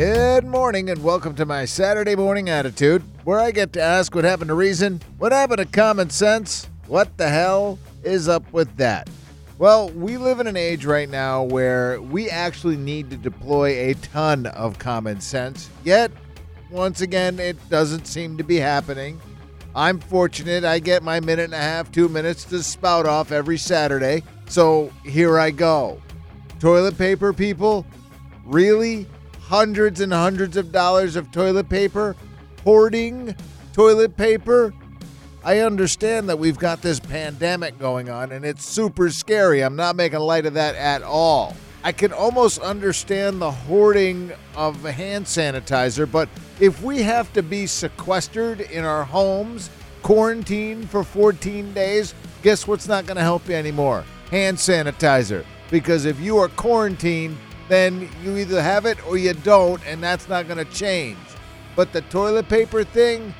Good morning and welcome to my Saturday morning attitude, where I get to ask what happened to reason, what happened to common sense, what the hell is up with that? Well, we live in an age right now where we actually need to deploy a ton of common sense, yet, once again, it doesn't seem to be happening. I'm fortunate I get my minute and a half, two minutes to spout off every Saturday, so here I go. Toilet paper, people? Really? Hundreds and hundreds of dollars of toilet paper? Hoarding toilet paper? I understand that we've got this pandemic going on and it's super scary. I'm not making light of that at all. I can almost understand the hoarding of hand sanitizer, but if we have to be sequestered in our homes, quarantined for 14 days, guess what's not going to help you anymore? Hand sanitizer. Because if you are quarantined, then you either have it or you don't, and that's not going to change. But the toilet paper thing,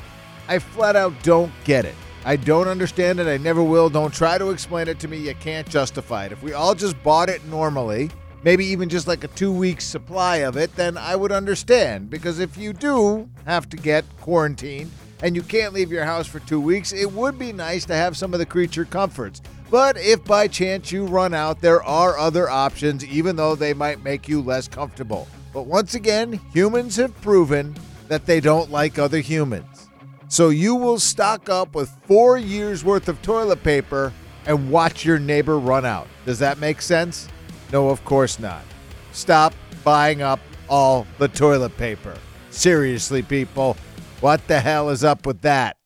I flat out don't get it. I don't understand it. I never will. Don't try to explain it to me. You can't justify it. If we all just bought it normally, maybe even just like a two week supply of it, then I would understand. Because if you do have to get quarantined and you can't leave your house for two weeks, it would be nice to have some of the creature comforts. But if by chance you run out, there are other options, even though they might make you less comfortable. But once again, humans have proven that they don't like other humans. So you will stock up with four years worth of toilet paper and watch your neighbor run out. Does that make sense? No, of course not. Stop buying up all the toilet paper. Seriously, people, what the hell is up with that?